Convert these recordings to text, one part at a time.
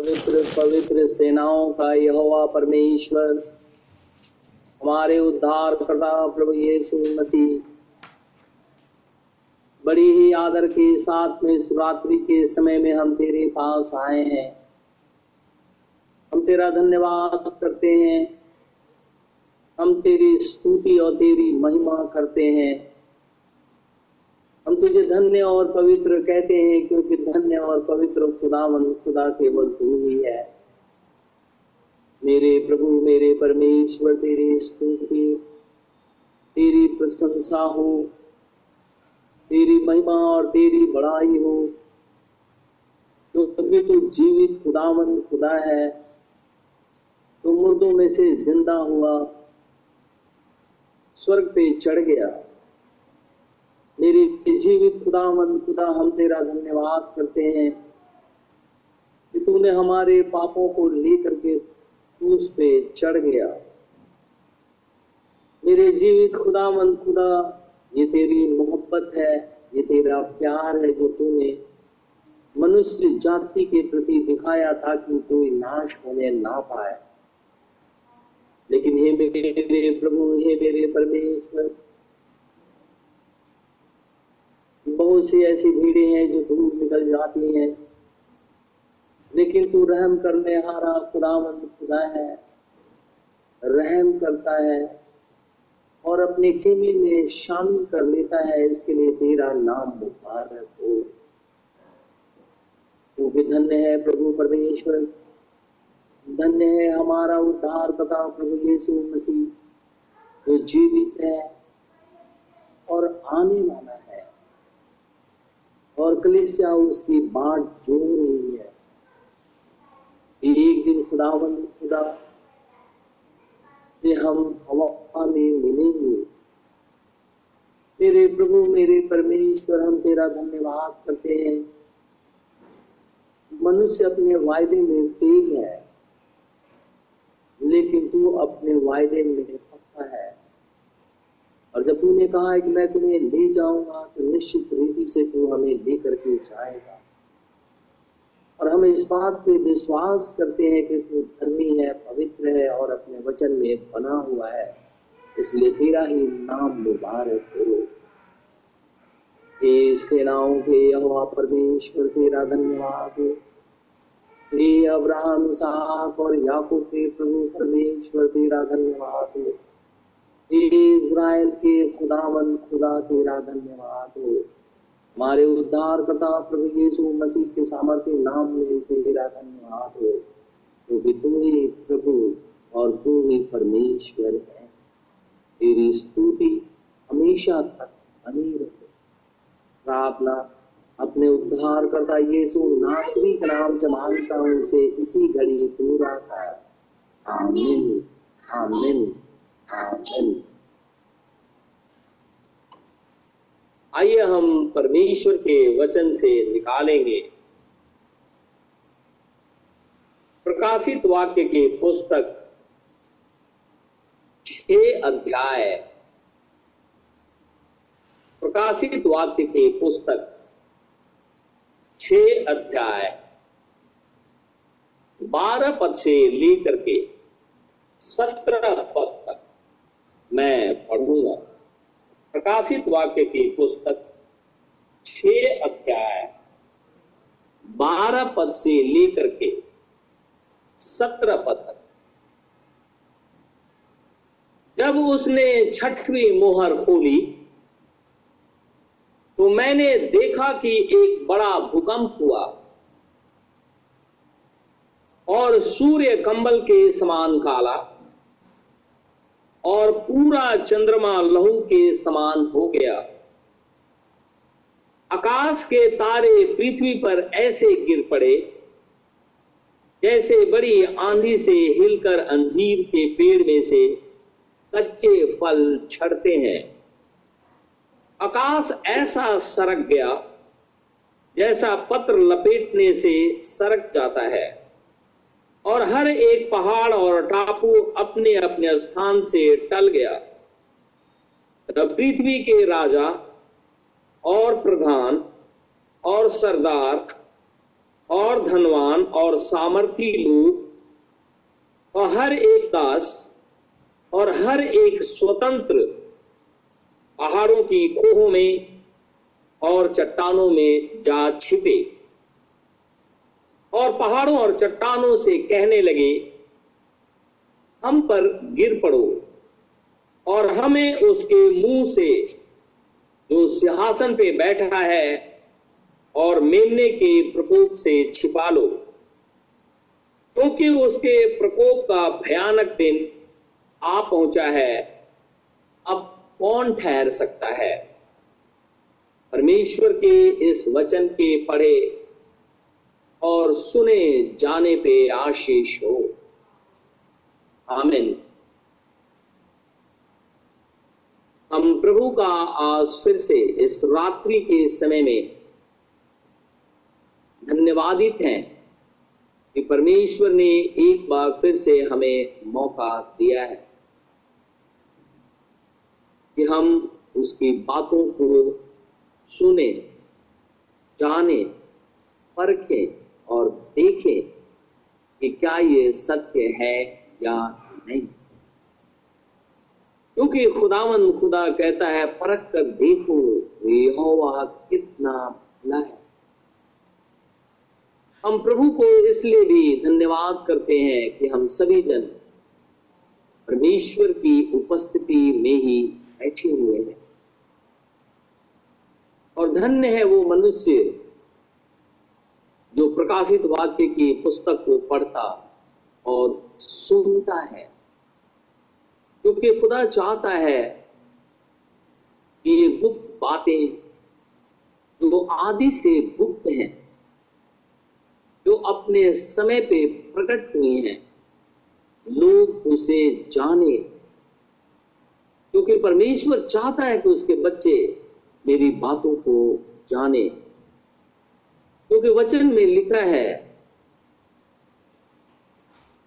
पवित्र पवित्र सेनाओं का यहोवा परमेश्वर, हमारे उद्धार करता प्रभु यीशु मसीह। बड़ी ही आदर के साथ में इस रात्रि के समय में हम तेरे पास आए हैं। हम तेरा धन्यवाद करते हैं। हम तेरी स्तुति और तेरी महिमा करते हैं। हम तुझे धन्य और पवित्र कहते हैं, क्योंकि धन्य और पवित्र खुदावन खुदा केवल तू ही है। मेरे प्रभु, मेरे परमेश्वर, तेरी स्तुति, तेरी प्रशंसा हो, तेरी महिमा और तेरी बड़ाई हो, क्योंकि तू जीवित खुदावन खुदा है। तो मुर्दों में से ज़िंदा हुआ, स्वर्ग पे चढ़ गया। मेरे जीवित खुदावन खुदा हम तेरा धन्यवाद करते हैं कि तूने हमारे पापों को लेकर के उस पे चढ़ गया। मेरे जीवित खुदावन खुदा, ये तेरी मोहब्बत है, ये तेरा प्यार है जो तूने मनुष्य जाति के प्रति दिखाया था कि कोई नाश होने ना पाए। लेकिन हे मेरे प्रभु, हे मेरे परमेश्वर बहुत सी ऐसी भीड़े हैं जो दूर निकल जाती हैं? लेकिन तू रहम करने हारा खुदावंद खुदा है। रहम करता है और अपने खेमे में शामिल कर लेता है। इसके लिए तेरा नाम मुबारक हो। तू भी धन्य है प्रभु परमेश्वर। धन्य है हमारा उद्धार तथा प्रभु यीशु मसीह, जो जीवित है और आने वाला और कलिसिया उसकी बाट जोड़ रही है। एक दिन खुदावंद खुदा से हम हवा में मिलेंगे। मेरे प्रभु, मेरे परमेश्वर, हम तेरा धन्यवाद करते हैं। मनुष्य अपने वायदे में फेल है, लेकिन तू अपने वायदे में पक्का है। और जब तूने कहा है कि मैं तुम्हें ले जाऊँगा तो निश्चित रीति से तू हमें लेकर के जाएगा। और हम इस बात पे विश्वास करते हैं कि तू धर्मी है, पवित्र है और अपने वचन में बना हुआ है। इसलिए तेरा ही नाम मुबारक हो। सेनाओं के यहोवा परमेश्वर, तेरा धन्यवाद। हो अब्राहम, इसहाक और याकूब के प्रभु परमेश्वर, तेरा धन्यवाद। हो इज़राइल के खुदावन, खुदा तेरा धन्यवाद हो। हमारे उद्धार करता प्रभु यीशु मसीह के सामर्थ्य नाम में तेरा धन्यवाद हो। क्योंकि तू ही प्रभु और तू ही परमेश्वर है। तेरी स्तुति हमेशा तक बनी रहे। प्रार्थना अपने उद्धार करता यीशु नासरी का नाम से माँगता हूँ, उसे इसी घड़ी पूरा कर आमीन आमीन। आइए हम परमेश्वर के वचन से निकालेंगे। प्रकाशित वाक्य के पुस्तक छह अध्याय। प्रकाशित वाक्य के पुस्तक छह अध्याय। बारह पद से लेकर के सत्रह पद तक। मैं पढ़ूँगा। प्रकाशित वाक्य की पुस्तक छह अध्याय। बारह पद से लेकर के सत्रह पद तक। जब उसने छठवीं मोहर खोली तो मैंने देखा कि एक बड़ा भूकंप हुआ और सूर्य कंबल के समान काला। और पूरा चंद्रमा लहू के समान हो गया। आकाश के तारे पृथ्वी पर ऐसे गिर पड़े, जैसे बड़ी आंधी से हिलकर अंजीर के पेड़ में से कच्चे फल छड़ते हैं। आकाश ऐसा सरक गया जैसा पत्र लपेटने से सरक जाता है। और हर एक पहाड़ और टापू अपने अपने स्थान से टल गया। पृथ्वी के राजा और प्रधान और सरदार और धनवान और सामर्थी लोग और हर एक दास और हर एक स्वतंत्र पहाड़ों की खोहों में और चट्टानों में जा छिपे। और पहाड़ों और चट्टानों से कहने लगे, हम पर गिर पड़ो और हमें उसके मुँह से, जो सिंहासन पे बैठा है और मेमने के प्रकोप से छिपा लो। क्योंकि तो उसके प्रकोप का भयानक दिन आ पहुँचा है, अब कौन ठहर सकता है? परमेश्वर के इस वचन के पढ़े और सुने जाने पे आशीष हो। आमिन। हम प्रभु का आज फिर से इस रात्रि के समय में धन्यवादित हैं कि परमेश्वर ने एक बार फिर से हमें मौका दिया है कि हम उसकी बातों को सुने, जाने, परखें। और देखें कि क्या ये सत्य है या नहीं। क्योंकि खुदावन खुदा कहता है, परख कर देखो यहोवा कितना भला है। हम प्रभु को इसलिए भी धन्यवाद करते हैं कि हम सभी जन परमेश्वर की उपस्थिति में ही बैठे हुए हैं। और धन्य है वो मनुष्य जो प्रकाशित वाक्य की पुस्तक को पढ़ता और सुनता है, क्योंकि खुदा चाहता है कि ये गुप्त बातें जो आदि से गुप्त हैं, जो अपने समय पे प्रकट हुई हैं, लोग उसे जाने। क्योंकि परमेश्वर चाहता है कि उसके बच्चे मेरी बातों को जाने। क्योंकि वचन में लिखा है,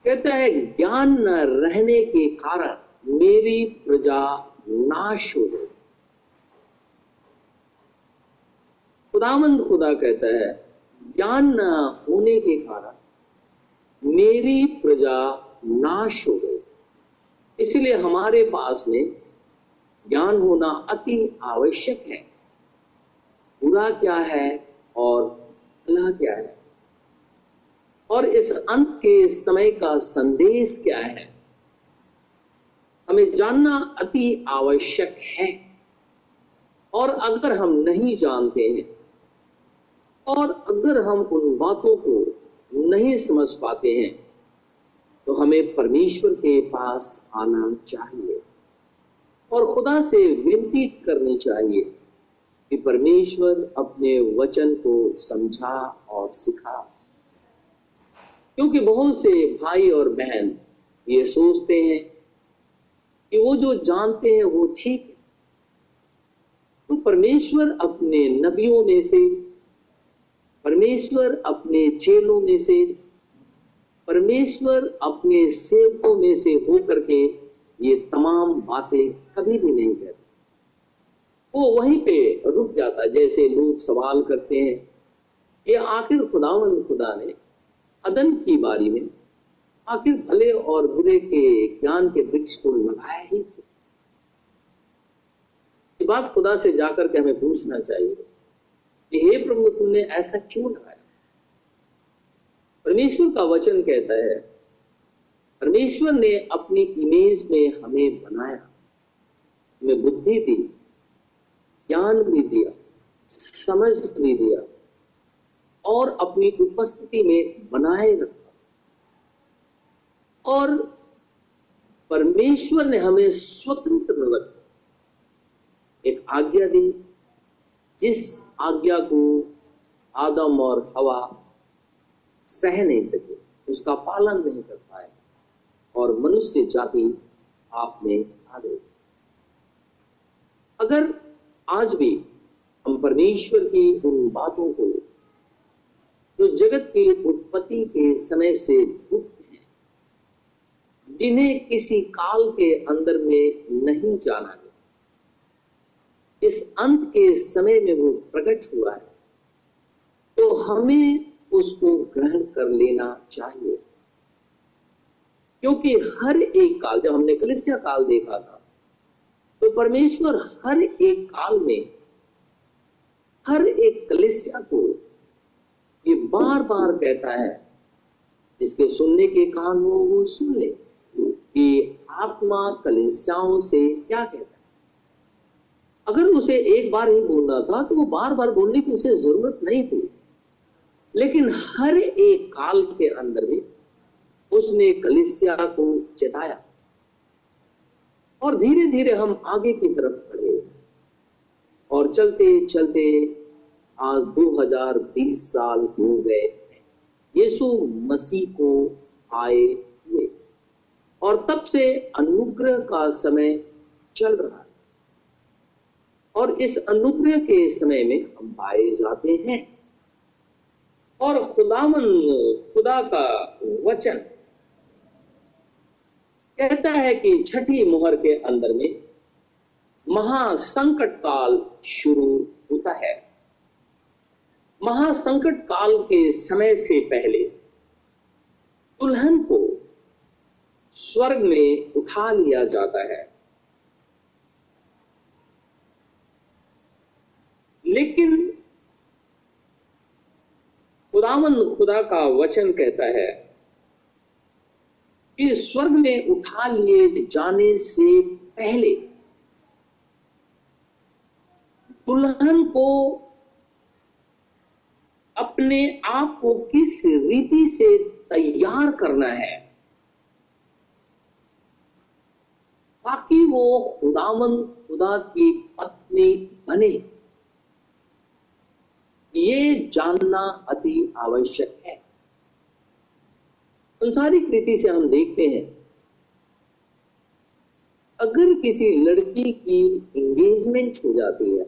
कहता है, ज्ञान न रहने के कारण मेरी प्रजा नाश हो गई। खुदामंद खुदा कहता है, ज्ञान न होने के कारण मेरी प्रजा नाश हो गई। इसलिए हमारे पास में ज्ञान होना अति आवश्यक है। बुरा क्या है और भला क्या है? और इस अंत के समय का संदेश क्या है? हमें जानना अति आवश्यक है। और अगर हम नहीं जानते हैं, और अगर हम उन बातों को नहीं समझ पाते हैं तो हमें परमेश्वर के पास आना चाहिए और खुदा से विनती करनी चाहिए। कि परमेश्वर अपने वचन को समझा और सिखा। क्योंकि बहुत से भाई और बहन ये सोचते हैं कि वो जो जानते हैं वो ठीक है। तो परमेश्वर अपने नबियों में से, परमेश्वर अपने चेलों में से, परमेश्वर अपने सेवकों में से होकर के ये तमाम बातें कभी भी नहीं कहते। वो वहीं पे रुक जाता जैसे लोग सवाल करते हैं। ये आखिर खुदावन खुदा ने अदन की बारी में आखिर भले और बुरे के ज्ञान के वृक्ष को लगाया ही ये बात खुदा से जाकर के हमें पूछना चाहिए कि हे प्रभु, तुमने ऐसा क्यों लगाया? परमेश्वर का वचन कहता है, परमेश्वर ने अपनी इमेज में हमें बनाया। हमें बुद्धि दी ज्ञान भी दिया, समझ भी दिया, और अपनी उपस्थिति में बनाए रखा। और परमेश्वर ने हमें स्वतंत्र रखा। एक आज्ञा दी, जिस आज्ञा को आदम और हवा सह नहीं सके, उसका पालन नहीं कर पाए, और मनुष्य जाति आप में आ गई। अगर आज भी हम परमेश्वर की उन बातों को जो जगत की उत्पत्ति के समय से गुप्त हैं, जिन्हें किसी काल के अंदर में नहीं जाना गया इस अंत के समय में वो प्रकट हुआ है तो हमें उसको ग्रहण कर लेना चाहिए। क्योंकि हर एक काल, जब हमने कलिसिया काल देखा था तो परमेश्वर हर एक काल में, हर एक कलिसिया को ये बार बार कहता है। जिसके सुनने के कान हो, वो सुन ले कि आत्मा कलिसियाओं से क्या कहता है। अगर उसे एक बार ही बोलना था तो वो बार बार बोलने की उसे ज़रूरत नहीं थी। लेकिन हर एक काल के अंदर में उसने कलिसिया को चेताया और धीरे धीरे हम आगे की तरफ़ बढ़े। और चलते चलते आज 2020 साल हो गए यीशु मसीह को आए हुए। और तब से अनुग्रह का समय चल रहा है। और इस अनुग्रह के समय में हम पाए जाते हैं। और खुदावन, खुदा का वचन कहता है कि छठी मुहर के अंदर में महासंकट काल शुरू होता है। महासंकट काल के समय से पहले दुल्हन को स्वर्ग में उठा लिया जाता है। लेकिन खुदावन खुदा का वचन कहता है कि स्वर्ग में उठा लिए जाने से पहले दुल्हन को अपने आप को किस रीति से तैयार करना है? ताकि वो खुदावन खुदा की पत्नी बने। ये जानना अति आवश्यक है। संसारिक रीति से हम देखते हैं। अगर किसी लड़की की एंगेजमेंट हो जाती है,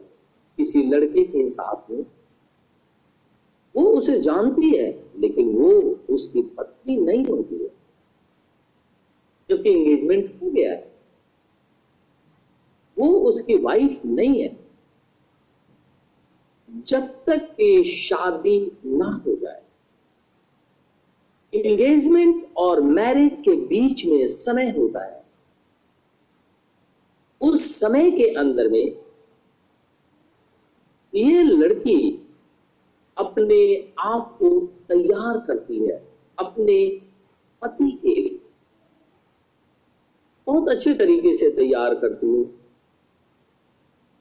किसी लड़के के साथ में, वो उसे जानती है, लेकिन वो उसकी पत्नी नहीं होती है। जबकि एंगेजमेंट हो गया है, वो उसकी वाइफ नहीं है। जब तक कि शादी ना हो एंगेजमेंट और मैरिज के बीच में समय होता है। उस समय के अंदर में ये लड़की अपने आप को तैयार करती है, अपने पति के लिए। बहुत अच्छे तरीके से तैयार करती है।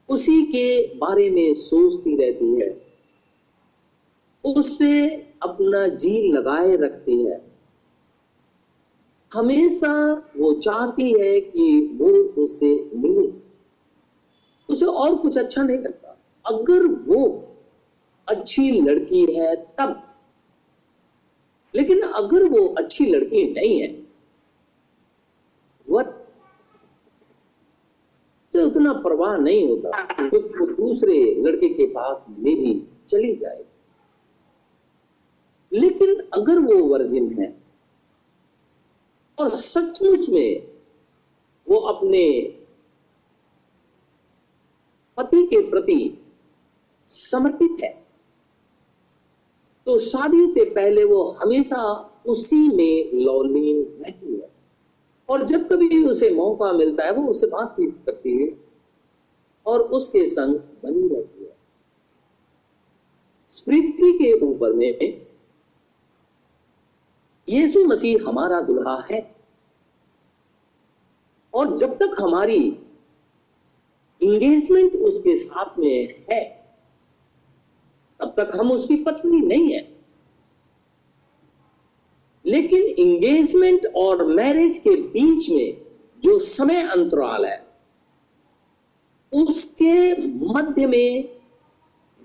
उसी के बारे में सोचती रहती है। उससे अपना जी लगाए रखती है। हमेशा वो चाहती है कि वो उसे मिले। उसे और कुछ अच्छा नहीं लगता। अगर वो अच्छी लड़की है, तब। लेकिन अगर वो अच्छी लड़की नहीं है वह से उतना परवाह नहीं होता क्योंकि तो वो दूसरे लड़के के पास में भी चली जाए। लेकिन अगर वो वर्जिन है और सचमुच में वो अपने पति के प्रति समर्पित है तो शादी से पहले वो हमेशा उसी में लौलीन रहती है। और जब कभी उसे मौका मिलता है, वो उससे बातचीत करती है और उसके संग बनी रहती है। पृथ्वी के ऊपर में यीशु मसीह हमारा दुल्हा है। और जब तक हमारी इंगेजमेंट उसके साथ में है, तब तक हम उसकी पत्नी नहीं है। लेकिन इंगेजमेंट और मैरिज के बीच में जो समय अंतराल है, उसके मध्य में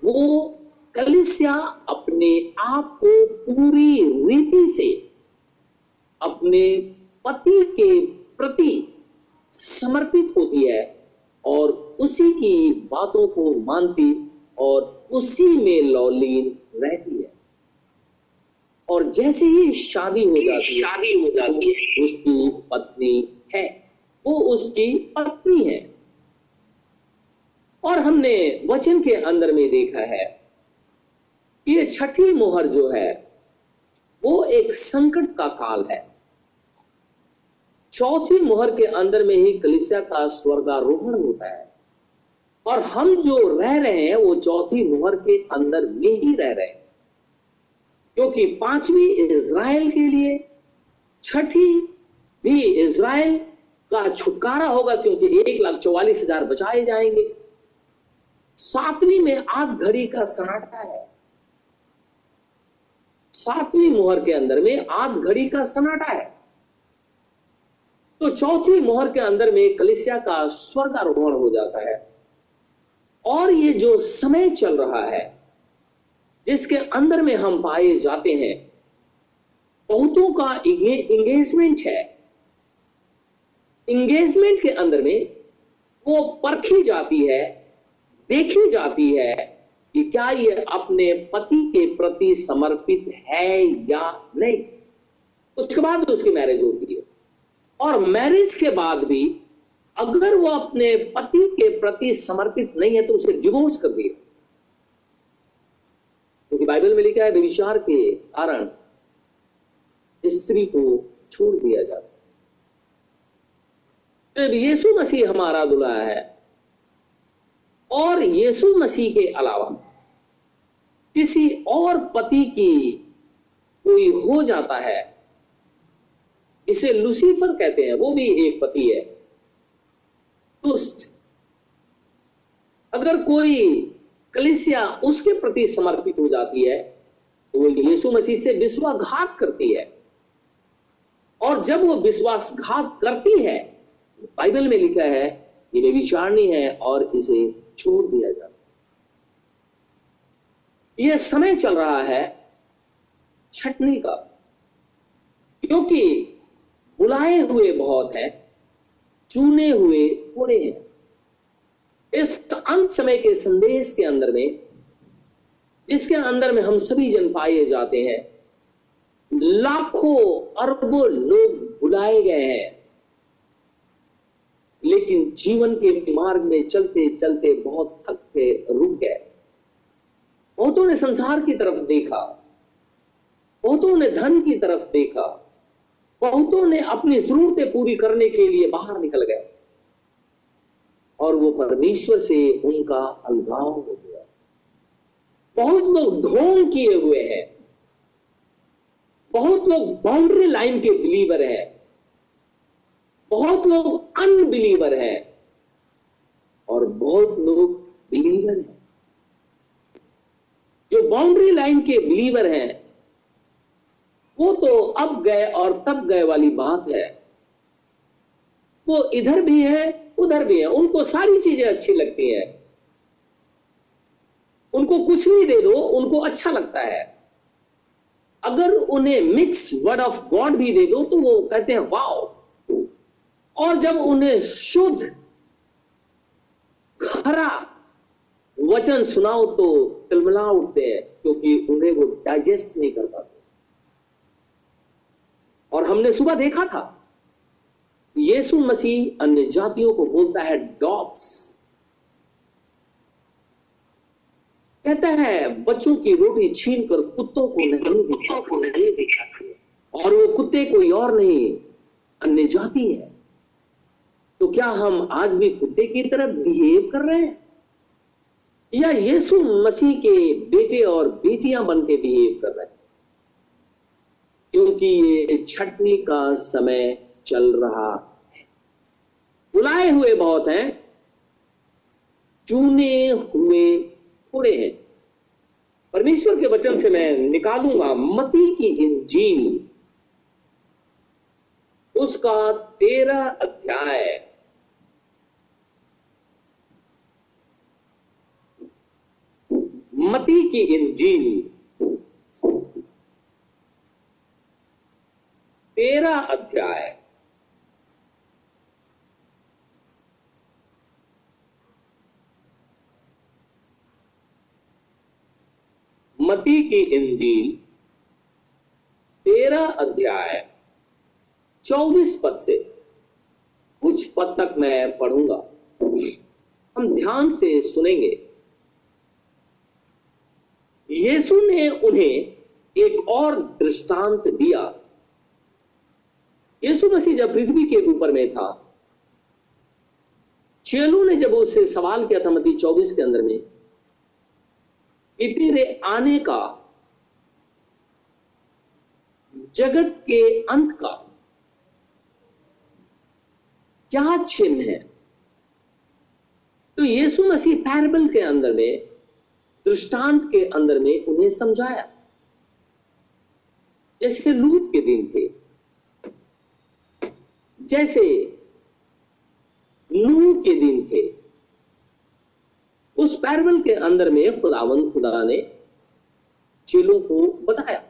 वो कलिसिया अपने आप को पूरी रीति से अपने पति के प्रति समर्पित होती है और उसी की बातों को मानती और उसी में लौलीन रहती है। और जैसे ही शादी हो जाती है शादी हो जाती है। उसकी पत्नी है वो उसकी पत्नी है। और हमने वचन के अंदर में देखा है ये छठी मोहर जो है वो एक संकट का काल है। चौथी मोहर के अंदर में ही कलिसिया का स्वर्गारोहण होता है। और हम जो रह रहे हैं, वो चौथी मोहर के अंदर में ही रह रहे हैं। क्योंकि पांचवी इज़राइल के लिए, छठी भी इज़राइल का छुटकारा होगा, क्योंकि एक लाख चौवालीस हज़ार बचाए जाएँगे। सातवीं में आग घड़ी का सन्नाटा है। सातवीं मोहर के अंदर में आग घड़ी का सन्नाटा है। तो चौथी मोहर के अंदर में कलिसिया का स्वर्गारोहण हो जाता है। और ये जो समय चल रहा है, जिसके अंदर में हम पाए जाते हैं, बहुतों का इंगेजमेंट है। इंगेजमेंट के अंदर में वो परखी जाती है, देखी जाती है कि क्या ये अपने पति के प्रति समर्पित है या नहीं। उसके बाद उसकी मैरिज होती है। और मैरिज के बाद भी अगर वो अपने पति के प्रति समर्पित नहीं है तो उसे डिवोर्स कर दिया। क्योंकि तो बाइबल में लिखा है विचार के कारण स्त्री को छोड़ दिया जाता तो यीशु मसीह हमारा दुल्हा है। और यीशु मसीह के अलावा किसी और पति की कोई हो जाता है इसे लुसीफर कहते हैं, वो भी एक पति है। दुष्ट। अगर कोई कलिसिया उसके प्रति समर्पित हो जाती है तो वो यीशु मसीह से विश्वासघात करती है। और जब वो विश्वासघात करती है, बाइबल में लिखा है, ये विचारणी है और इसे छोड़ दिया जाता यह समय चल रहा है छटने का, क्योंकि बुलाए हुए बहुत है, चुने हुए थोड़े हैं। इस अंत समय के संदेश के अंदर में, जिसके अंदर में हम सभी जन पाए जाते हैं, लाखों अरबों लोग बुलाए गए हैं। लेकिन जीवन के मार्ग में चलते चलते बहुत थक के रुक गए। बहुतों ने संसार की तरफ़ देखा, बहुतों ने धन की तरफ़ देखा बहुतों ने अपनी जरूरतें पूरी करने के लिए बाहर निकल गए। और वो परमेश्वर से उनका अलगाव हो गया। बहुत लोग ढोंग किए हुए हैं। बहुत लोग बाउंड्री लाइन के बिलीवर हैं। बहुत लोग अनबिलीवर हैं। और बहुत लोग बिलीवर हैं। जो बाउंड्री लाइन के बिलीवर हैं वो तो अब गए और तब गए वाली बात है। वो इधर भी है, उधर भी है। उनको सारी चीज़ें अच्छी लगती हैं। उनको कुछ भी दे दो, उनको अच्छा लगता है। अगर उन्हें मिक्स वर्ड ऑफ़ गॉड भी दे दो तो वो कहते हैं, वाओ। और जब उन्हें शुद्ध, खरा वचन सुनाओ तो तिलमिला उठते हैं, क्योंकि उन्हें वो डाइजेस्ट नहीं कर पाते। और हमने सुबह देखा था। यीशु मसीह अन्य जातियों को बोलता है डॉग्स कहता है, बच्चों की रोटी छीन कर कुत्तों को नहीं कुत्तों को नहीं दिखाती। और वो कुत्ते कोई और नहीं, अन्य जाति है। तो क्या हम आज भी कुत्ते की तरह बिहेव कर रहे हैं? या यीशु मसीह के बेटे और बेटियाँ बन के बिहेव कर रहे हैं? क्योंकि ये छटनी का समय चल रहा है। बुलाए हुए बहुत हैं, चुने हुए थोड़े हैं। परमेश्वर के वचन से मैं निकालूँगा, मती की इंजील उसका तेरह अध्याय। मती की इंजील तेरह अध्याय। मती की इंजील तेरह अध्याय, चौबीस पद से। कुछ पद तक मैं पढ़ूँगा। हम ध्यान से सुनेंगे। यीशु ने उन्हें एक और दृष्टांत दिया। यीशु मसीह जब पृथ्वी के ऊपर में था चेलों ने जब उससे सवाल किया था मती चौबीस के अंदर में, कि तेरे आने का, जगत के अंत का क्या चिन्ह है? तो यीशु मसीह पैरबल के अंदर में, दृष्टांत के अंदर में उन्हें समझाया। जैसे लूट के दिन थे जैसे नूह के दिन थे, उस पैरवल के अंदर में खुदावन खुदा ने चेलों को बताया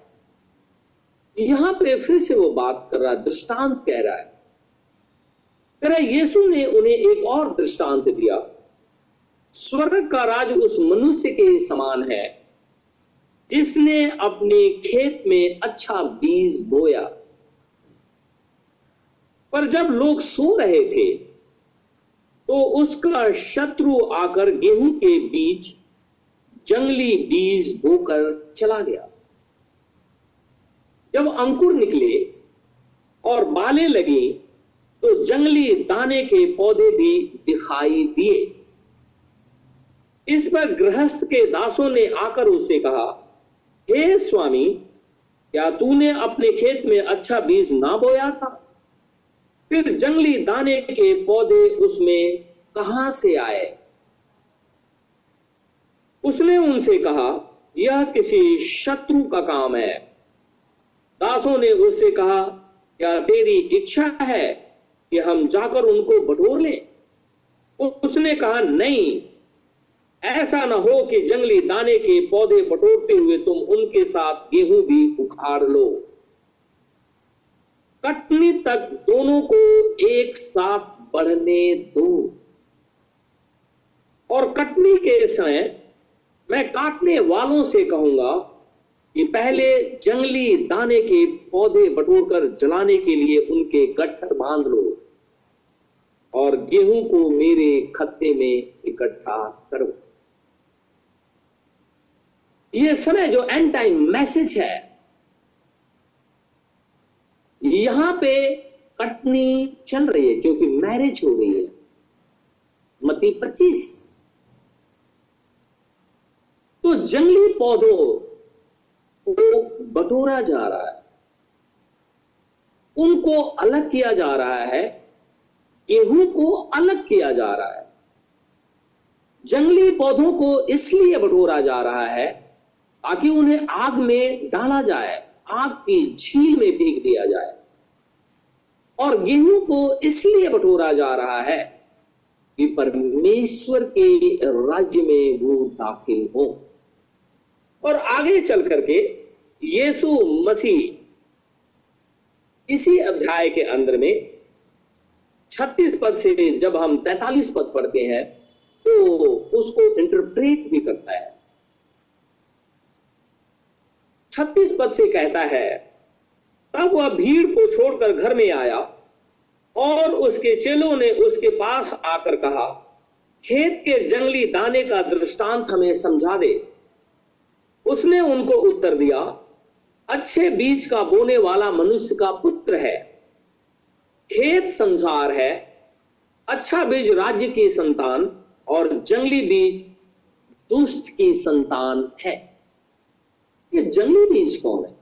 यहाँ पे फिर से वो बात कर रहा, दृष्टांत कह रहा है। कह रहा यीशु ने उन्हें एक और दृष्टांत दिया। स्वर्ग का राज उस मनुष्य के समान है, जिसने अपने खेत में अच्छा बीज बोया। पर जब लोग सो रहे थे तो उसका शत्रु आकर गेहूँ के बीच जंगली बीज बोकर चला गया। जब अंकुर निकले और बाले लगी तो जंगली दाने के पौधे भी दिखाई दिए। इस पर गृहस्थ के दासों ने आकर उससे कहा, हे hey स्वामी, क्या तूने अपने खेत में अच्छा बीज ना बोया था? फिर जंगली दाने के पौधे उसमें कहाँ से आए? उसने उनसे कहा, यह किसी शत्रु का काम है। दासों ने उससे कहा, क्या तेरी इच्छा है कि हम जाकर उनको बटोर लें? उसने कहा, नहीं। ऐसा ना हो कि जंगली दाने के पौधे बटोरते हुए तुम उनके साथ गेहूँ भी उखाड़ लो। कटनी तक दोनों को एक साथ बढ़ने दो। और कटनी के समय मैं काटने वालों से कहूँगा कि पहले जंगली दाने के पौधे बटोरकर जलाने के लिए उनके गट्ठर बाँध लो और गेहूँ को मेरे खत्ते में इकट्ठा करो। ये समय जो एंड टाइम मैसेज है यहाँ पे कटनी चल रही है, क्योंकि मैरिज हो रही है। मती पच्चीस। तो जंगली पौधों को तो बटोरा जा रहा है। उनको अलग किया जा रहा है, गेहूँ को अलग किया जा रहा है। जंगली पौधों को इसलिए बटोरा जा रहा है ताकि उन्हें आग में डाला जाए। आग की झील में फेंक दिया जाए। और गेहूँ को इसलिए बटोरा जा रहा है कि परमेश्वर के राज्य में वो दाखिल हो। और आगे चल करके यीशु मसीह इसी अध्याय के अंदर में 36 पद से जब हम 43 पद पढ़ते हैं तो उसको इंटरप्रेट भी करता है। 36 पद से कहता है, तब वह भीड़ को छोड़कर घर में आया और उसके चेलों ने उसके पास आकर कहा, खेत के जंगली दाने का दृष्टांत हमें समझा दे। उसने उनको उत्तर दिया, अच्छे बीज का बोने वाला मनुष्य का पुत्र है। खेत संसार है अच्छा बीज राज्य की संतान और जंगली बीज दुष्ट की संतान है। ये जंगली बीज कौन है?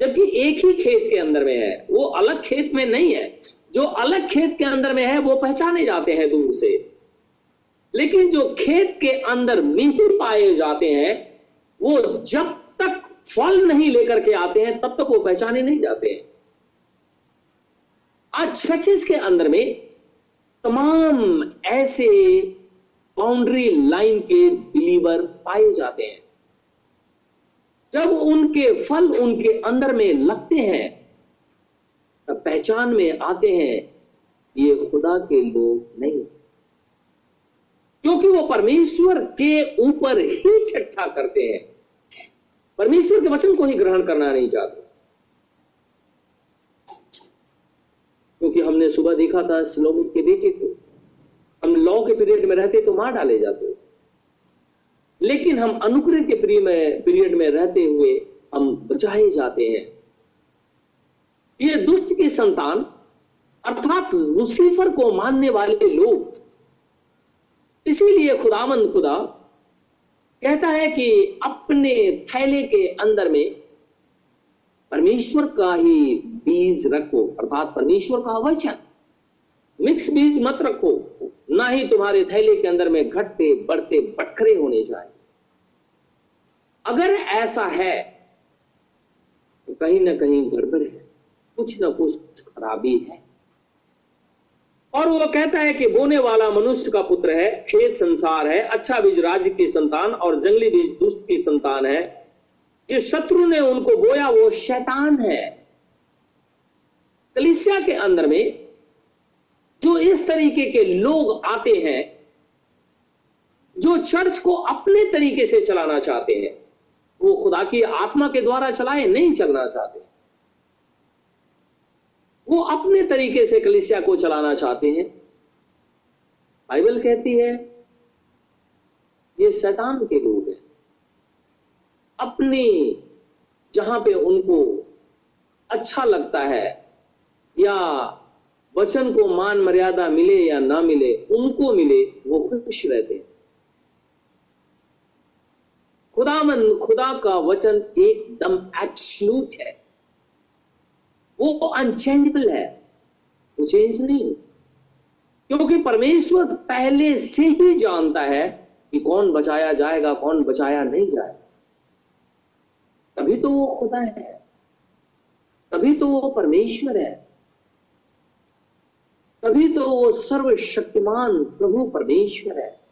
जबकि एक ही खेत के अंदर में है, वो अलग खेत में नहीं है। जो अलग खेत के अंदर में है, वो पहचाने जाते हैं दूर से। लेकिन जो खेत के अंदर मिही पाए जाते हैं, वो जब तक फल नहीं लेकर के आते हैं, तब तक वो पहचाने नहीं जाते हैं। आज चर्चेस के अंदर में तमाम ऐसे बाउंड्री लाइन के बिलीवर पाए जाते हैं। जब उनके फल उनके अंदर में लगते हैं, तब पहचान में आते हैं, ये खुदा के लोग नहीं। क्योंकि वो परमेश्वर के ऊपर ही ठट्ठा करते हैं। परमेश्वर के वचन को ही ग्रहण करना नहीं चाहते। क्योंकि हमने सुबह देखा था, स्लोमित के बेटे को। हम लॉ के पीरियड में रहते तो मार डाले जाते। लेकिन हम अनुग्रह के प्रिय में, पीरियड में रहते हुए हम बचाए जाते हैं। ये दुष्ट की संतान, अर्थात लुसीफर को मानने वाले लोग, इसीलिए खुदामंद खुदा कहता है कि अपने थैले के अंदर में परमेश्वर का ही बीज रखो, अर्थात परमेश्वर का वचन। मिक्स बीज मत रखो, ना ही तुम्हारे थैले के अंदर में घटते, बढ़ते, बटखरे होने जाए। अगर ऐसा है तो कहीं ना कहीं गड़बड़ है। कुछ ना कुछ खराबी है। और वो कहता है कि बोने वाला मनुष्य का पुत्र है, खेत संसार है अच्छा बीज राज्य की संतान और जंगली बीज दुष्ट की संतान है। जिस शत्रु ने उनको बोया, वो शैतान है। कलिसिया के अंदर में जो इस तरीके के लोग आते हैं, जो चर्च को अपने तरीके से चलाना चाहते हैं वो खुदा की आत्मा के द्वारा चलाए नहीं चलना चाहते। वो अपने तरीके से कलिसिया को चलाना चाहते हैं। बाइबल कहती है, ये शैतान के लोग हैं। अपने जहाँ पे उनको अच्छा लगता है या वचन को मान मर्यादा मिले या ना मिले, उनको मिले, वो खुश रहते हैं। खुदामंद खुदा का वचन एकदम एब्सलूट है। वो अनचेंजेबल है। वो चेंज नहीं। क्योंकि परमेश्वर पहले से ही जानता है कि कौन बचाया जाएगा, कौन बचाया नहीं जाएगा। तभी तो वो खुदा है। तभी तो वो परमेश्वर है। तभी तो वो सर्वशक्तिमान प्रभु परमेश्वर है।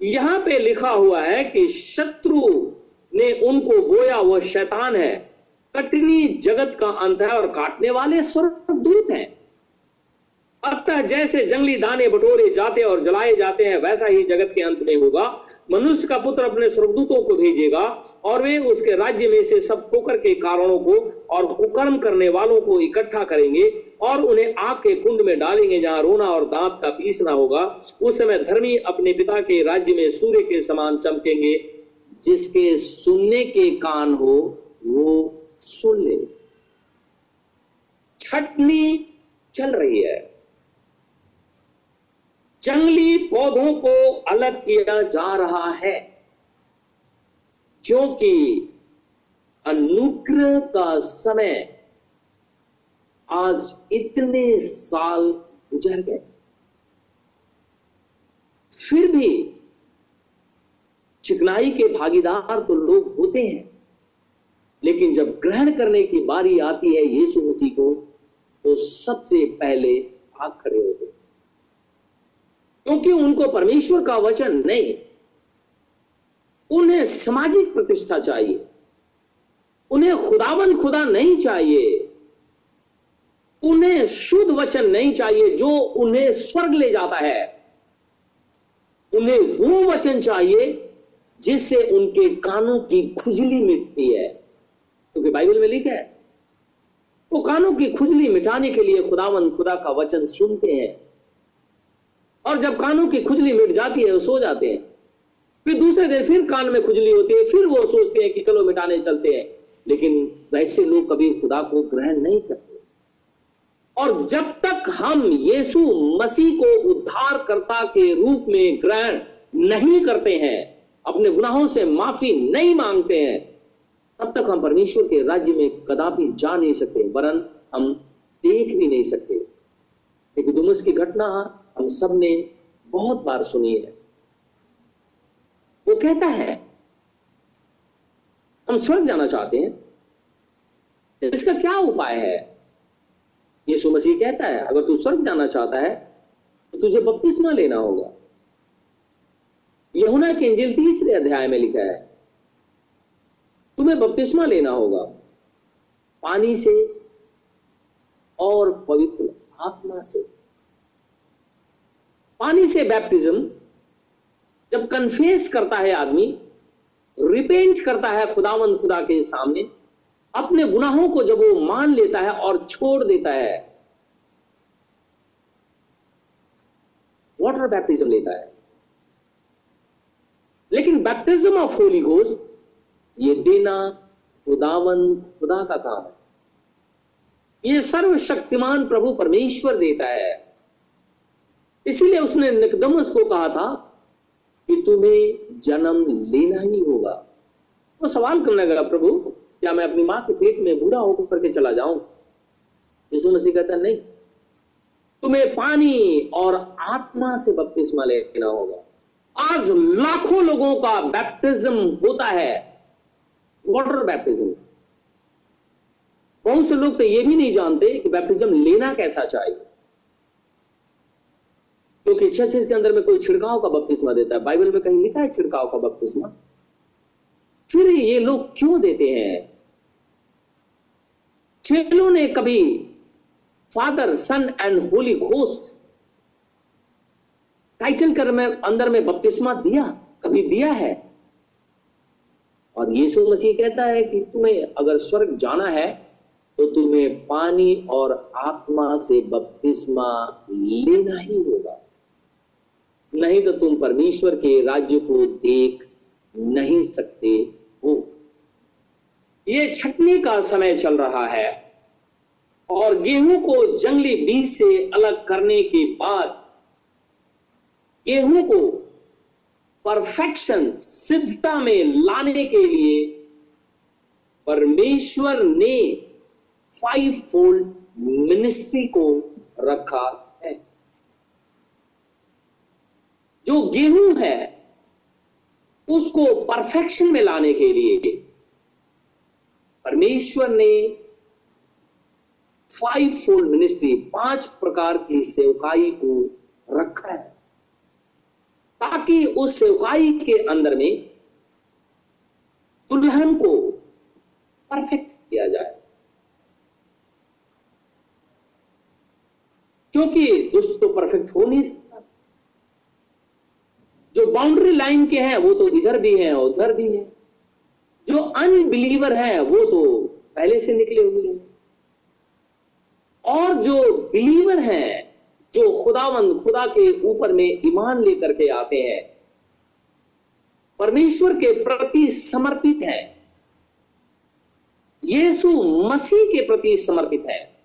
यहाँ पे लिखा हुआ है कि शत्रु ने उनको बोया वह शैतान है। कटनी जगत का अंत है और काटने वाले स्वर्गदूत हैं। अतः जैसे जंगली दाने बटोरे जाते और जलाए जाते हैं, वैसा ही जगत के अंत में होगा। मनुष्य का पुत्र अपने स्वर्गदूतों को भेजेगा और वे उसके राज्य में से सब ठोकर के कारणों को और कुकर्म करने वालों को इकट्ठा करेंगे। और उन्हें आग के कुंड में डालेंगे जहाँ रोना और दांत का पीसना होगा। उस समय धर्मी अपने पिता के राज्य में सूर्य के समान चमकेंगे। जिसके सुनने के कान हो, वो सुन ले। छटनी चल रही है। जंगली पौधों को अलग किया जा रहा है, क्योंकि अनुग्रह का समय आज इतने साल गुजर गए। फिर भी चिकनाई के भागीदार तो लोग होते हैं, लेकिन जब ग्रहण करने की बारी आती है यीशु मसीह को तो सबसे पहले भाग खड़े होते क्योंकि उनको परमेश्वर का वचन नहीं, उन्हें सामाजिक प्रतिष्ठा चाहिए, उन्हें खुदाबंद खुदा नहीं चाहिए। उन्हें शुद्ध वचन नहीं चाहिए, जो उन्हें स्वर्ग ले जाता है। उन्हें वो वचन चाहिए, जिससे उनके कानों की खुजली मिटती है। क्योंकि तो बाइबल में लिखा है, वो कानों की खुजली मिटाने के लिए खुदावन खुदा का वचन सुनते हैं। और जब कानों की खुजली मिट जाती है, वो सो जाते हैं। फिर दूसरे दिन फिर कान में खुजली होती है, फिर वो सोचते हैं कि चलो मिटाने चलते हैं। लेकिन वैसे लोग कभी खुदा को ग्रहण नहीं करते। और जब तक हम यीशु मसीह को उद्धारकर्ता के रूप में ग्रहण नहीं करते हैं, अपने गुनाहों से माफ़ी नहीं मांगते हैं, तब तक हम परमेश्वर के राज्य में कदापि जा नहीं सकते, वरन हम देख भी नहीं सकते। दुमस की घटना हम सबने बहुत बार सुनी है। वो कहता है, हम स्वर्ग जाना चाहते हैं। इसका क्या उपाय है? यीशु मसीह कहता है, अगर तू स्वर्ग जाना चाहता है तो तुझे बपतिस्मा लेना होगा। यहुना के इंजिल तीसरे अध्याय में लिखा है, तुम्हें बपतिस्मा लेना होगा, पानी से और पवित्र आत्मा से। पानी से बैप्टिज्म जब कन्फेस करता है आदमी रिपेंट करता है खुदावन खुदा के सामने अपने गुनाहों को जब वो मान लेता है और छोड़ देता है वाटर बैप्टिज्म लेता है। लेकिन बैप्टिज्म ऑफ़ होली घोस्ट ये देना, खुदावन, खुदा का काम है। ये सर्वशक्तिमान प्रभु परमेश्वर देता है। इसीलिए उसने निकदमस को कहा था कि तुम्हें जन्म लेना ही होगा। वो सवाल करने लगा, प्रभु क्या मैं अपनी माँ के पेट में बूढ़ा होकर करके चला जाऊँ? यीशु मसीह कहता, नहीं, तुम्हें पानी और आत्मा से बपतिस्मा लेना होगा। आज लाखों लोगों का बैप्टिज्म होता है वाटर बैप्टिज्म बहुत से लोग तो यह भी नहीं जानते कि बैप्टिज्म लेना कैसा चाहिए। क्योंकि चर्चेस के अंदर में कोई छिड़काव का बपतिस्मा देता है। बाइबल में कहीं लिखा है छिड़काव का बपतिस्मा। ये लोग क्यों देते हैं? चेलों ने कभी father son and holy ghost title कर में, अंदर में बपतिस्मा दिया? कभी दिया है? और यीशु मसीह कहता है कि तुम्हें अगर स्वर्ग जाना है तो तुम्हें पानी और आत्मा से बपतिस्मा लेना ही होगा। नहीं तो तुम परमेश्वर के राज्य को देख नहीं सकते। हो। ये छटनी का समय चल रहा है और गेहूँ को जंगली बीज से अलग करने के बाद गेहूँ को परफेक्शन सिद्धता में लाने के लिए परमेश्वर ने फाइव फोल्ड मिनिस्ट्री को रखा है। जो गेहूँ है उसको परफेक्शन में लाने के लिए परमेश्वर ने फाइव फोल्ड मिनिस्ट्री पाँच प्रकार की सेवकाई को रखा है। ताकि उस सेवकाई के अंदर में दुल्हन को परफेक्ट किया जाए। क्योंकि दुष्ट तो परफेक्ट हो नहीं सकता। जो बाउंड्री लाइन के हैं, वो तो इधर भी हैं और उधर भी हैं। जो अनबिलीवर है, वो तो पहले से निकले हुए हैं। और जो बिलीवर हैं, जो खुदावंद, खुदा के ऊपर में ईमान लेकर के आते हैं, परमेश्वर के प्रति समर्पित है। यीशु मसीह के प्रति समर्पित है।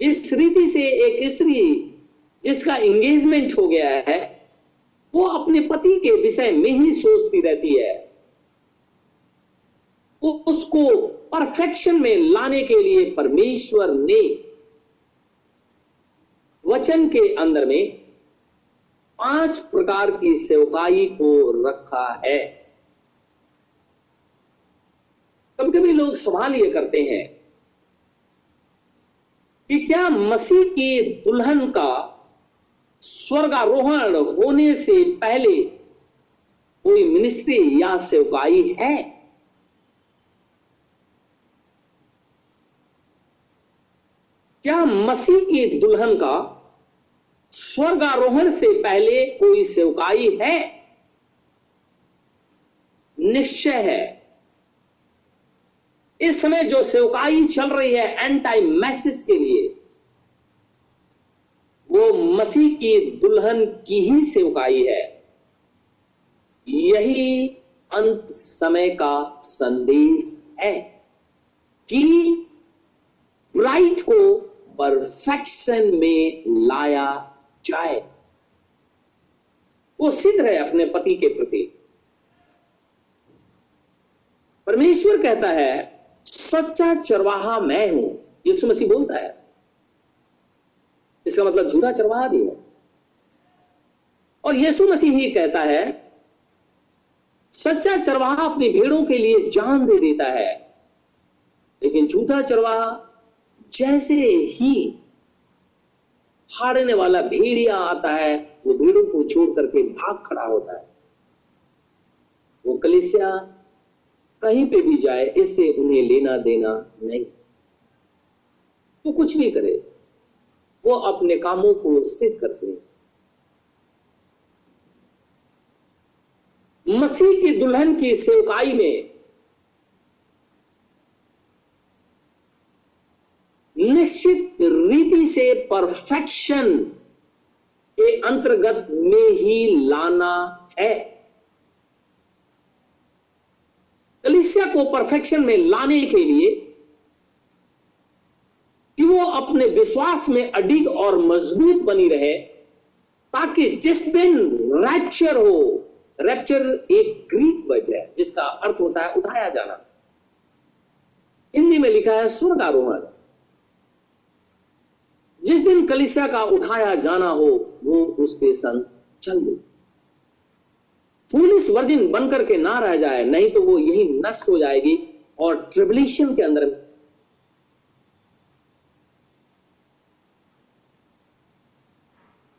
इस रीति से एक स्त्री, जिसका एंगेजमेंट हो गया है वो अपने पति के विषय में ही सोचती रहती है। उसको परफेक्शन में लाने के लिए परमेश्वर ने वचन के अंदर में पाँच प्रकार की सेवकाई को रखा है। कभी कभी लोग सवाल ये करते हैं कि क्या मसीह की दुल्हन का स्वर्गारोहण होने से पहले कोई मिनिस्ट्री या सेवकाई है? क्या मसीह की दुल्हन का स्वर्गारोहण से पहले कोई सेवकाई है? निश्चय है। इस समय जो सेवकाई चल रही है एंटाई मैसेज के लिए वो मसीह की दुल्हन की ही सेवकाई है। यही अंत समय का संदेश है कि ब्राइट को परफेक्शन में लाया जाए। वो सिद्ध है अपने पति के प्रति। परमेश्वर कहता है, सच्चा चरवाहा मैं हूँ, यीशु मसीह बोलता है। इसका मतलब झूठा चरवाहा भी है और यीशु मसीह ही कहता है, सच्चा चरवाहा अपनी भेड़ों के लिए जान दे देता है, लेकिन झूठा चरवाहा जैसे ही फाड़ने वाला भेड़िया आता है, वो भेड़ों को छोड़ करके भाग खड़ा होता है। वो कलिसिया कहीं पे भी जाए, इससे उन्हें लेना देना नहीं। वो तो कुछ भी करे। वो अपने कामों को सिद्ध करते हैं। मसीह की दुल्हन की सेवकाई में निश्चित रीति से परफेक्शन के अंतर्गत में ही लाना है। कलिसिया को परफेक्शन में लाने के लिए विश्वास में अडिग और मज़बूत बनी रहे, ताकि जिस दिन रैप्चर हो रैप्चर एक ग्रीक वर्ड है, जिसका अर्थ होता है उठाया जाना। हिंदी में लिखा है स्वर्ग स्वर्गारोहण। जिस दिन कलिसिया का उठाया जाना हो, वो उसके संग चल दे। फूलिस वर्जिन बनकर के ना रह जाए, नहीं तो वो यही नष्ट हो जाएगी और ट्रिबुलेशन के अंदर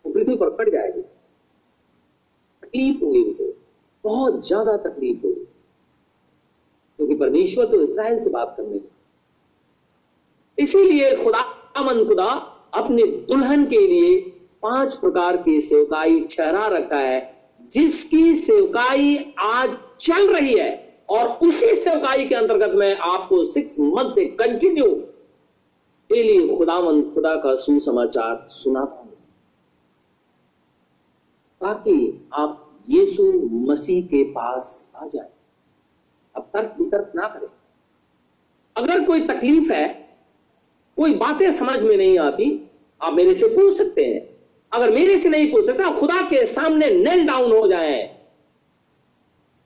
पृथ्वी पर पड़ जाएगी तकलीफ़ उसे बहुत ज़्यादा तकलीफ़ हो क्योंकि परमेश्वर तो इसराइल से बात करने का इसीलिए खुदा मन खुदा अपने दुल्हन के लिए पाँच प्रकार की सेवकाई ठहरा रखा है, जिसकी सेवकाई आज चल रही है और उसी सेवकाई के अंतर्गत मैं आपको सिक्स मंथ से कंटिन्यू डेली खुदावन खुदा का सुसमाचार सुनाता हूँ। ताकि आप यीशु मसीह के पास आ जाए। अब तर्क वितर्क ना करें। अगर कोई तकलीफ़ है, कोई बातें समझ में नहीं आती, आप मेरे से पूछ सकते हैं। अगर मेरे से नहीं पूछ सकते, आप खुदा के सामने नेल डाउन हो जाए।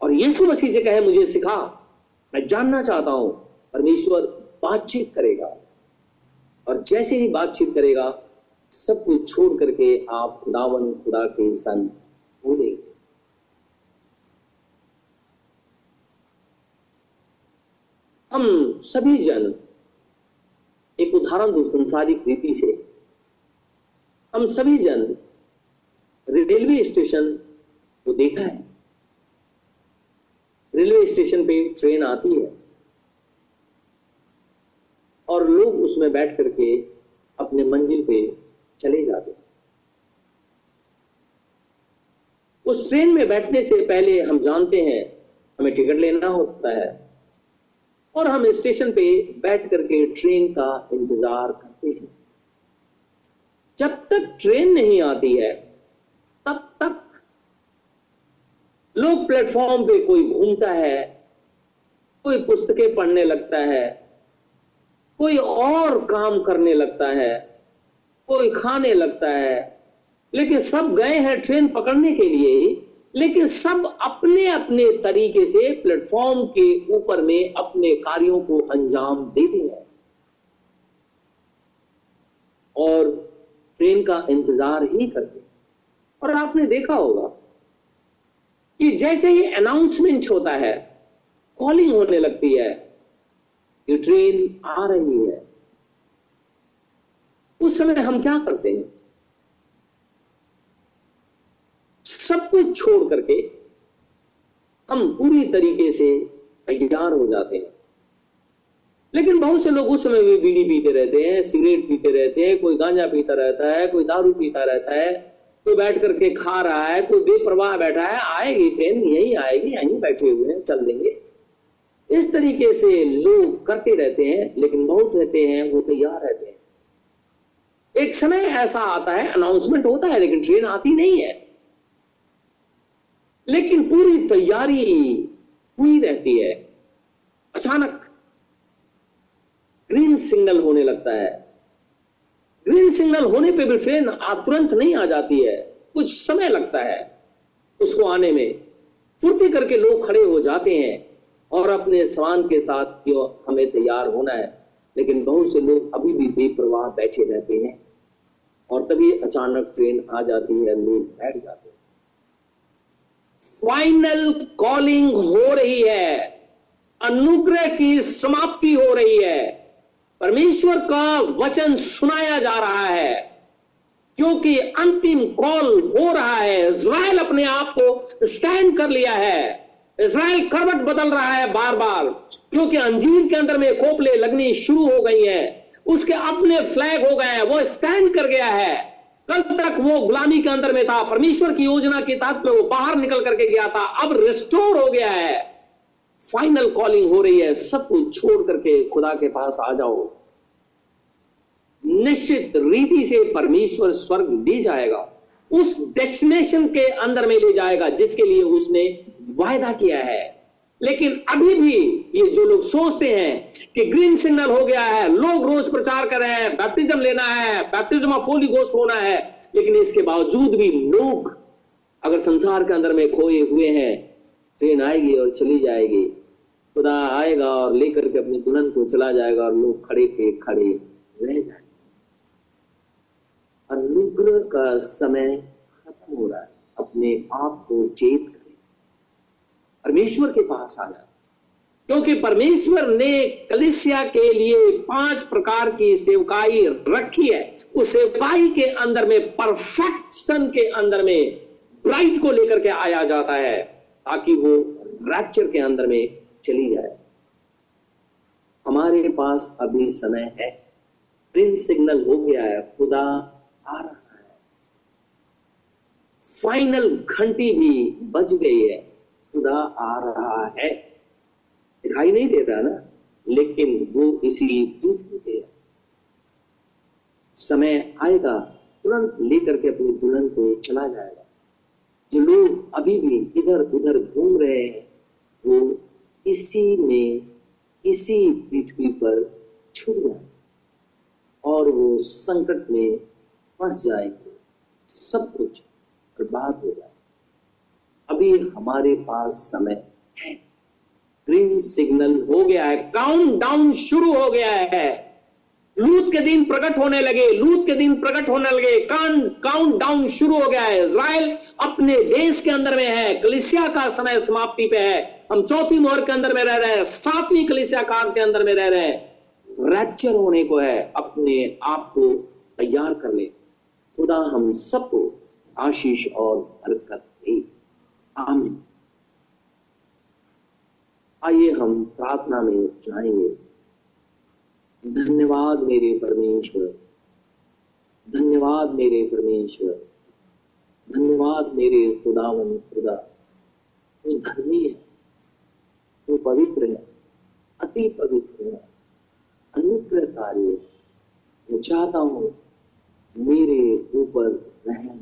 और यीशु मसीह से कहे, मुझे सिखा। मैं जानना चाहता हूँ। परमेश्वर बातचीत करेगा। और जैसे ही बातचीत करेगा, सब कुछ छोड़ करके आप खुदावन खुदा के संग बोलेंगे। हम सभी जन एक उदाहरण दो संसारिक रीति से। हम सभी जन रेलवे स्टेशन को देखा है। रेलवे स्टेशन पे ट्रेन आती है और लोग उसमें बैठ करके अपने मंजिल पे चले जाते हैं। उस ट्रेन में बैठने से पहले हम जानते हैं, हमें टिकट लेना होता है। और हम स्टेशन पे बैठ करके ट्रेन का इंतज़ार करते हैं। जब तक ट्रेन नहीं आती है, तब तक लोग प्लेटफॉर्म पे कोई घूमता है, कोई पुस्तकें पढ़ने लगता है, कोई और काम करने लगता है, कोई खाने लगता है, लेकिन सब गए हैं ट्रेन पकड़ने के लिए ही लेकिन सब अपने अपने तरीके से प्लेटफॉर्म के ऊपर में अपने कार्यों को अंजाम देते हैं। और ट्रेन का इंतज़ार ही करते और आपने देखा होगा कि जैसे ही अनाउंसमेंट होता है कॉलिंग होने लगती है कि ट्रेन आ रही है। उस समय हम क्या करते हैं? सब कुछ छोड़ करके हम पूरी तरीके से तैयार हो जाते हैं। लेकिन बहुत से लोग उस समय भी बीड़ी पीते रहते हैं, सिगरेट पीते रहते हैं, कोई गांजा पीता रहता है, कोई दारू पीता रहता है, कोई बैठ करके खा रहा है, कोई बेप्रवाह बैठा है, आएगी ट्रेन यही आएगी, यहीं बैठे हुए हैं, चल देंगे। इस तरीके से लोग करते रहते हैं, लेकिन बहुत रहते हैं, वो तैयार रहते हैं। एक समय ऐसा आता है अनाउंसमेंट होता है, लेकिन ट्रेन आती नहीं है। लेकिन पूरी तैयारी हुई रहती है। अचानक ग्रीन सिग्नल होने लगता है। ग्रीन सिग्नल होने पे भी ट्रेन तुरंत नहीं आ जाती है। कुछ समय लगता है उसको आने में। फुर्ती करके लोग खड़े हो जाते हैं और अपने सामान के साथ क्यों हमें तैयार होना है। लेकिन बहुत से लोग अभी भी बेप्रवाह बैठे रहते हैं और तभी अचानक ट्रेन आ जाती है, लोग बैठ जाते हैं। फाइनल कॉलिंग हो रही है। अनुग्रह की समाप्ति हो रही है। परमेश्वर का वचन सुनाया जा रहा है। क्योंकि अंतिम कॉल हो रहा है। इज़राइल अपने आप को स्टैंड कर लिया है। इज़राइल करवट बदल रहा है बार बार क्योंकि अंजीर के अंदर में खोपले लगनी शुरू हो गई हैं। उसके अपने फ्लैग हो गए हैं। वो स्टैंड कर गया है। कल तक वो गुलामी के अंदर में था, परमेश्वर की योजना के तहत में वो बाहर निकल करके गया था, अब रिस्टोर हो गया है। फाइनल कॉलिंग हो रही है, सब कुछ छोड़ करके खुदा के पास आ जाओ। निश्चित रीति से परमेश्वर स्वर्ग ले जाएगा, उस डेस्टिनेशन के अंदर में ले जाएगा, जिसके लिए उसने वायदा किया है। लेकिन अभी भी ये जो लोग सोचते हैं कि ग्रीन सिग्नल हो गया है, लोग रोज प्रचार कर रहे हैं बैप्टिज्म लेना है बैप्टिज्म ऑफ़ होली गोस्ट होना है, लेकिन इसके बावजूद भी लोग अगर संसार के अंदर में खोए हुए हैं, ट्रेन आएगी और चली जाएगी। खुदा आएगा और लेकर के अपनी दुल्हन को चला जाएगा और लोग खड़े के खड़े रह जाएँगे। अनुग्रह का समय खत्म हो रहा है। अपने आप को चेत करें परमेश्वर के पास आ जाए। क्योंकि परमेश्वर ने कलिसिया के लिए पाँच प्रकार की सेवकाई रखी है। उस सेवकाई के अंदर में परफेक्शन के अंदर में ब्राइट को लेकर के आया जाता है, ताकि वो रैप्चर के अंदर में चली जाए। हमारे पास अभी समय है। ग्रीन सिग्नल हो गया है। खुदा आ रहा है। फाइनल घंटी भी बज गई है। खुदा आ रहा है। दिखाई नहीं देता ना, लेकिन वो इसी पृथ्वी पे है। समय आएगा, तुरंत लेकर के अपनी दुल्हन को चला जाएगा। जो लोग अभी भी इधर उधर घूम रहे हैं, वो इसी में, इसी पृथ्वी पर छूट जाए और वो संकट में फंस जाएँगे। सब कुछ बर्बाद हो जाए अभी हमारे पास समय है। ग्रीन सिग्नल हो गया है। काउंट डाउन शुरू हो गया है। लूत के दिन प्रकट होने लगे लूत के दिन प्रकट होने लगे। काउंट डाउन शुरू हो गया है। इसराइल अपने देश के अंदर में है। कलिसिया का समय समाप्ति पे है। हम चौथी मोहर के अंदर में रह रहे हैं। सातवीं कलिसिया काल के अंदर में रह रहे हैं। रैप्चर होने को है अपने आप को तैयार कर ले खुदा हम सबको आशीष और बरकत आमीन। आइए हम प्रार्थना में जाएँगे। धन्यवाद मेरे परमेश्वर। धन्यवाद मेरे परमेश्वर। धन्यवाद मेरे खुदावन खुदा। वो धर्मी है। वो पवित्र है। अति पवित्र है। अनुग्रहकारी है। मैं चाहता हूँ मेरे ऊपर रहम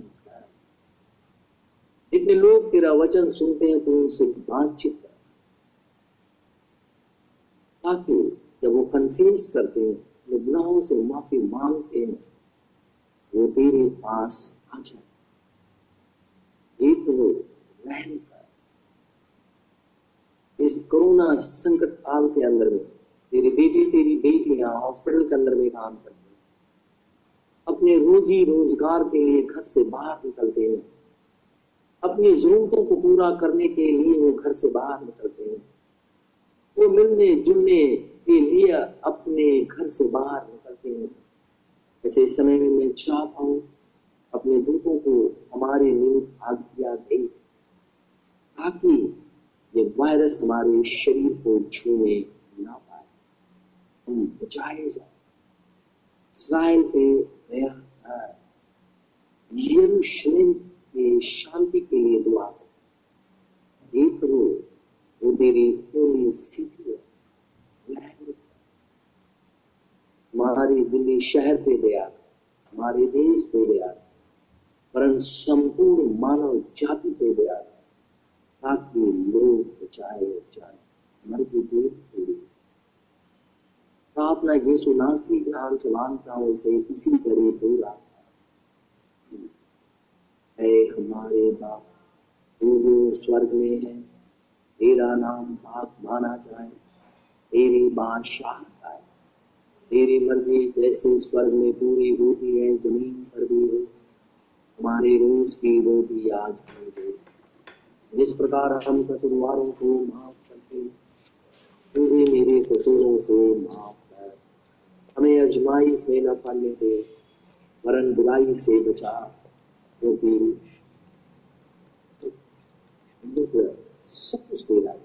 जितने लोग तेरा वचन सुनते हैं तो उनसे बातचीत कर। ताकि जब वो कन्फ्यूज़ करते हैं वो गुनाहों से माफ़ी मांगते हैं, वो तेरे पास आ जाए। एक वो रहम कर। इस कोरोना संकट काल के अंदर में, तेरी बेटी, तेरी बेटियाँ हॉस्पिटल के अंदर में काम करती हैं। अपने रोजी रोज़गार के लिए घर से बाहर निकलते हैं। अपनी जरूरतों को पूरा करने के लिए वो घर से बाहर निकलते हैं। वो मिलने जुलने के लिए अपने घर से बाहर निकलते हैं। ऐसे समय में मैं चाहता हूँ, अपने दूतों को हमारे नियुक्त आज्ञा दे ताकि ये वायरस हमारे शरीर को छूने ना पाए। हम बचाए जाए। इसराइल पे दया यरूशलेम शांति के लिए दुआ करें। हे वो तेरी होली सिटी है। दिल्ली शहर पे दया हमारे देश पे दया परंतु संपूर्ण मानव जाति पे दया ताकि लोग बचाए जाए मर्ज़ी दूर पूरी प्रार्थना यीशु नासरी के से माँगता हूँ, उसे इसी तरह दूर आता है हमारे बाप, तू जो स्वर्ग में है, तेरा नाम पाक माना जाए, तेरी बादशाह आए तेरी मर्ज़ी जैसे स्वर्ग में पूरी होती है, ज़मीन पर भी हो। हमारे रोज की रोटी आज हमें दे। जिस प्रकार हम कसूरवारों को माफ़ करते तू भी मेरे कसूरों को माफ़ कर। हमें अजमाइश में न पाने दे, वरन बुराई से बचा। will be, will be supposed to be that